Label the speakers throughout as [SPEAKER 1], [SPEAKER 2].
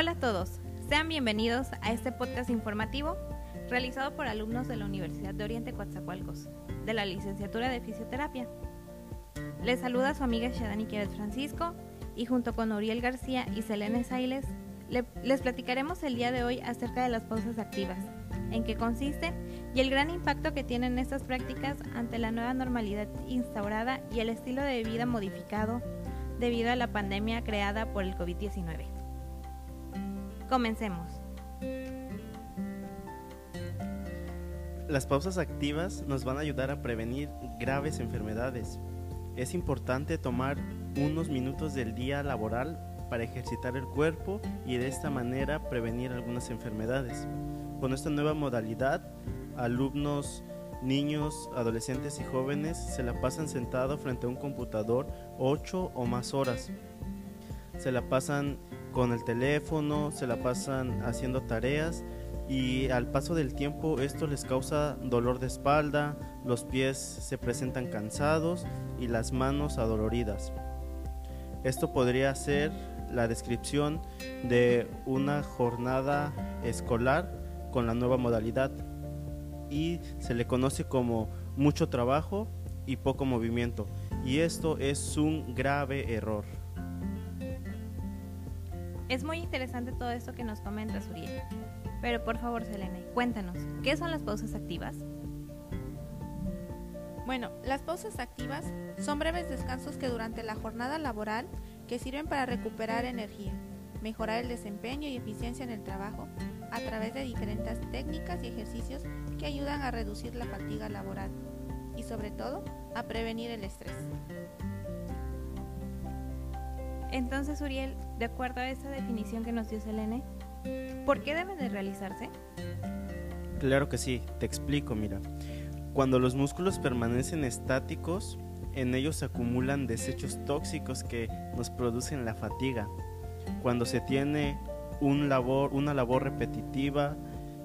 [SPEAKER 1] Hola a todos, sean bienvenidos a este podcast informativo realizado por alumnos de la Universidad de Oriente Coatzacoalcos, de la licenciatura de Fisioterapia. Les saluda su amiga Shadani Quieres Francisco y junto con Uriel García y Selene Sailes les platicaremos el día de hoy acerca de las pausas activas, en qué consiste y el gran impacto que tienen estas prácticas ante la nueva normalidad instaurada y el estilo de vida modificado debido a la pandemia creada por el COVID-19. Comencemos.
[SPEAKER 2] Las pausas activas nos van a ayudar a prevenir graves enfermedades. Es importante tomar unos minutos del día laboral para ejercitar el cuerpo y de esta manera prevenir algunas enfermedades. Con esta nueva modalidad, alumnos, niños, adolescentes y jóvenes se la pasan sentado frente a un computador 8 o más horas. Se la pasan con el teléfono, se la pasan haciendo tareas y al paso del tiempo esto les causa dolor de espalda, los pies se presentan cansados y las manos adoloridas. Esto podría ser la descripción de una jornada escolar con la nueva modalidad y se le conoce como mucho trabajo y poco movimiento y esto es un grave error.
[SPEAKER 1] Es muy interesante todo esto que nos comenta Uriel. Pero por favor, Selene, cuéntanos, ¿qué son las pausas activas?
[SPEAKER 3] Bueno, las pausas activas son breves descansos que durante la jornada laboral que sirven para recuperar energía, mejorar el desempeño y eficiencia en el trabajo a través de diferentes técnicas y ejercicios que ayudan a reducir la fatiga laboral y sobre todo a prevenir el estrés.
[SPEAKER 1] Entonces, Uriel, de acuerdo a esa definición que nos dio Selene, ¿por qué debe de realizarse?
[SPEAKER 2] Claro que sí, te explico, mira. Cuando los músculos permanecen estáticos, en ellos se acumulan desechos tóxicos que nos producen la fatiga. Cuando se tiene un labor, una labor repetitiva,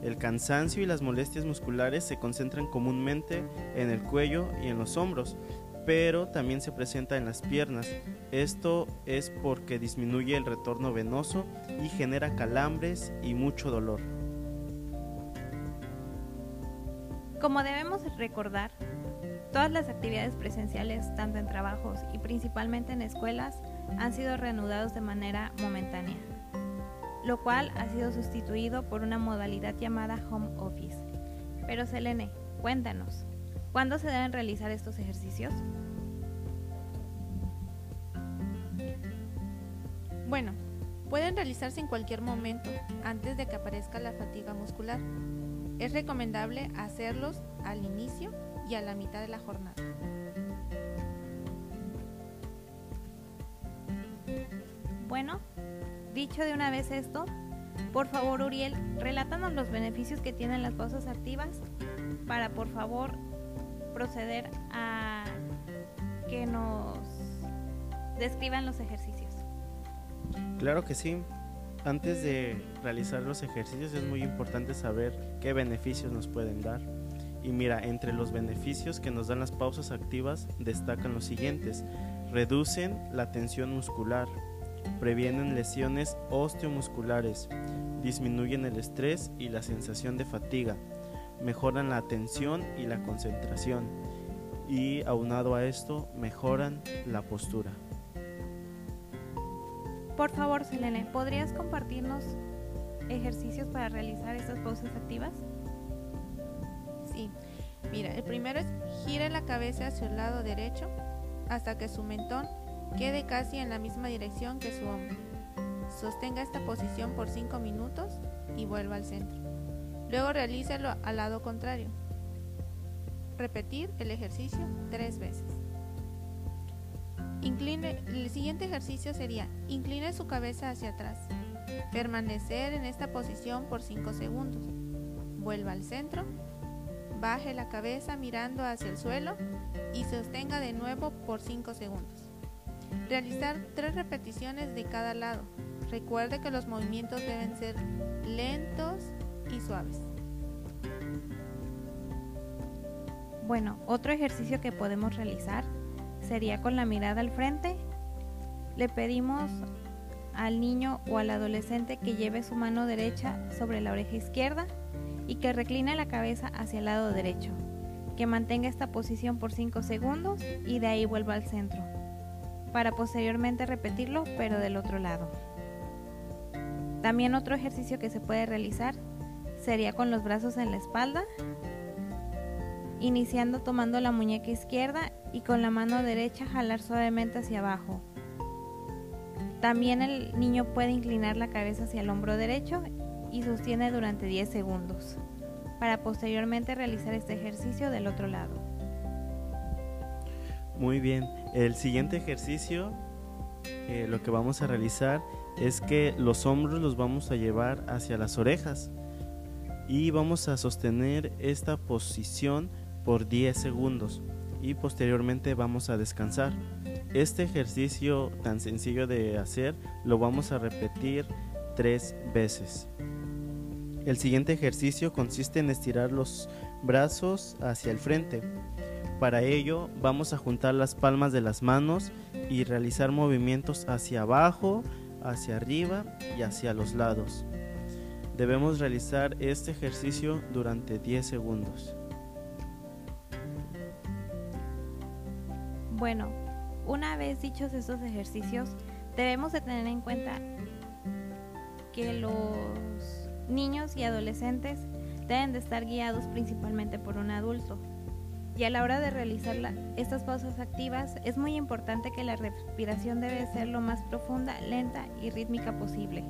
[SPEAKER 2] el cansancio y las molestias musculares se concentran comúnmente en el cuello y en los hombros, pero también se presenta en las piernas. Esto es porque disminuye el retorno venoso y genera calambres y mucho dolor.
[SPEAKER 1] Como debemos recordar, todas las actividades presenciales, tanto en trabajos y principalmente en escuelas, han sido reanudados de manera momentánea, lo cual ha sido sustituido por una modalidad llamada home office. Pero Selene, cuéntanos, ¿Cuándo se deben realizar estos ejercicios?
[SPEAKER 3] Bueno, pueden realizarse en cualquier momento antes de que aparezca la fatiga muscular. Es recomendable hacerlos al inicio y a la mitad de la jornada.
[SPEAKER 1] Bueno, dicho de una vez esto, por favor Uriel, relátanos los beneficios que tienen las pausas activas para por favor proceder a que nos describan los ejercicios.
[SPEAKER 2] Claro que sí. Antes de realizar los ejercicios es muy importante saber qué beneficios nos pueden dar. Y mira, entre los beneficios que nos dan las pausas activas destacan los siguientes. Reducen la tensión muscular, previenen lesiones osteomusculares, disminuyen el estrés y la sensación de fatiga, mejoran la atención y la concentración y aunado a esto mejoran la postura.
[SPEAKER 1] Por favor, Selene, ¿podrías compartirnos ejercicios para realizar estas pausas activas?
[SPEAKER 3] Sí, mira, el primero es gire la cabeza hacia el lado derecho hasta que su mentón quede casi en la misma dirección que su hombro. Sostenga esta posición por 5 minutos y vuelva al centro. Luego realícelo al lado contrario. Repetir el ejercicio tres veces. Incline, el siguiente ejercicio sería incline su cabeza hacia atrás. Permanecer en esta posición por 5 segundos. Vuelva al centro. Baje la cabeza mirando hacia el suelo y sostenga de nuevo por 5 segundos. Realizar tres repeticiones de cada lado. Recuerde que los movimientos deben ser lentos suaves.
[SPEAKER 1] Bueno, otro ejercicio que podemos realizar sería con la mirada al frente. Le pedimos al niño o al adolescente que lleve su mano derecha sobre la oreja izquierda y que recline la cabeza hacia el lado derecho, que mantenga esta posición por 5 segundos y de ahí vuelva al centro, para posteriormente repetirlo pero del otro lado. También otro ejercicio que se puede realizar sería con los brazos en la espalda, iniciando tomando la muñeca izquierda y con la mano derecha jalar suavemente hacia abajo. También el niño puede inclinar la cabeza hacia el hombro derecho y sostiene durante 10 segundos, para posteriormente realizar este ejercicio del otro lado.
[SPEAKER 2] Muy bien, el siguiente ejercicio, eh, lo que vamos a realizar es que los hombros los vamos a llevar hacia las orejas y vamos a sostener esta posición por 10 segundos y posteriormente vamos a descansar. Este ejercicio tan sencillo de hacer lo vamos a repetir tres veces. El siguiente ejercicio consiste en estirar los brazos hacia el frente. Para ello vamos a juntar las palmas de las manos y realizar movimientos hacia abajo, hacia arriba y hacia los lados. Debemos realizar este ejercicio durante 10 segundos.
[SPEAKER 1] Bueno, una vez dichos estos ejercicios, debemos de tener en cuenta que los niños y adolescentes deben de estar guiados principalmente por un adulto. Y a la hora de realizar estas pausas activas es muy importante que la respiración debe ser lo más profunda, lenta y rítmica posible.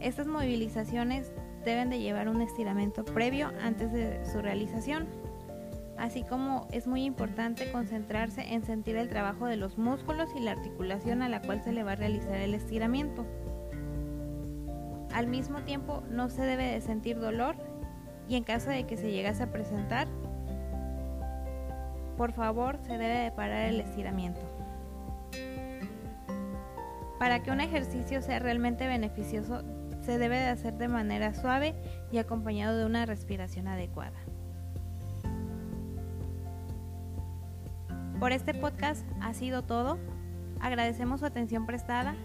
[SPEAKER 1] Estas movilizaciones deben de llevar un estiramiento previo antes de su realización, así como es muy importante concentrarse en sentir el trabajo de los músculos y la articulación a la cual se le va a realizar el estiramiento. Al mismo tiempo no se debe de sentir dolor y en caso de que se llegase a presentar, por favor se debe de parar el estiramiento. Para que un ejercicio sea realmente beneficioso se debe de hacer de manera suave y acompañado de una respiración adecuada. Por este podcast ha sido todo. Agradecemos su atención prestada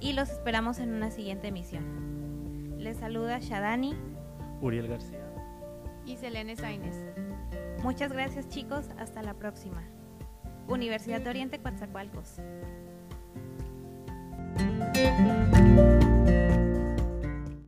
[SPEAKER 1] y los esperamos en una siguiente emisión. Les saluda Shadani,
[SPEAKER 2] Uriel García
[SPEAKER 3] y Selene Sainz.
[SPEAKER 1] Muchas gracias chicos, hasta la próxima. Universidad de Oriente Coatzacoalcos.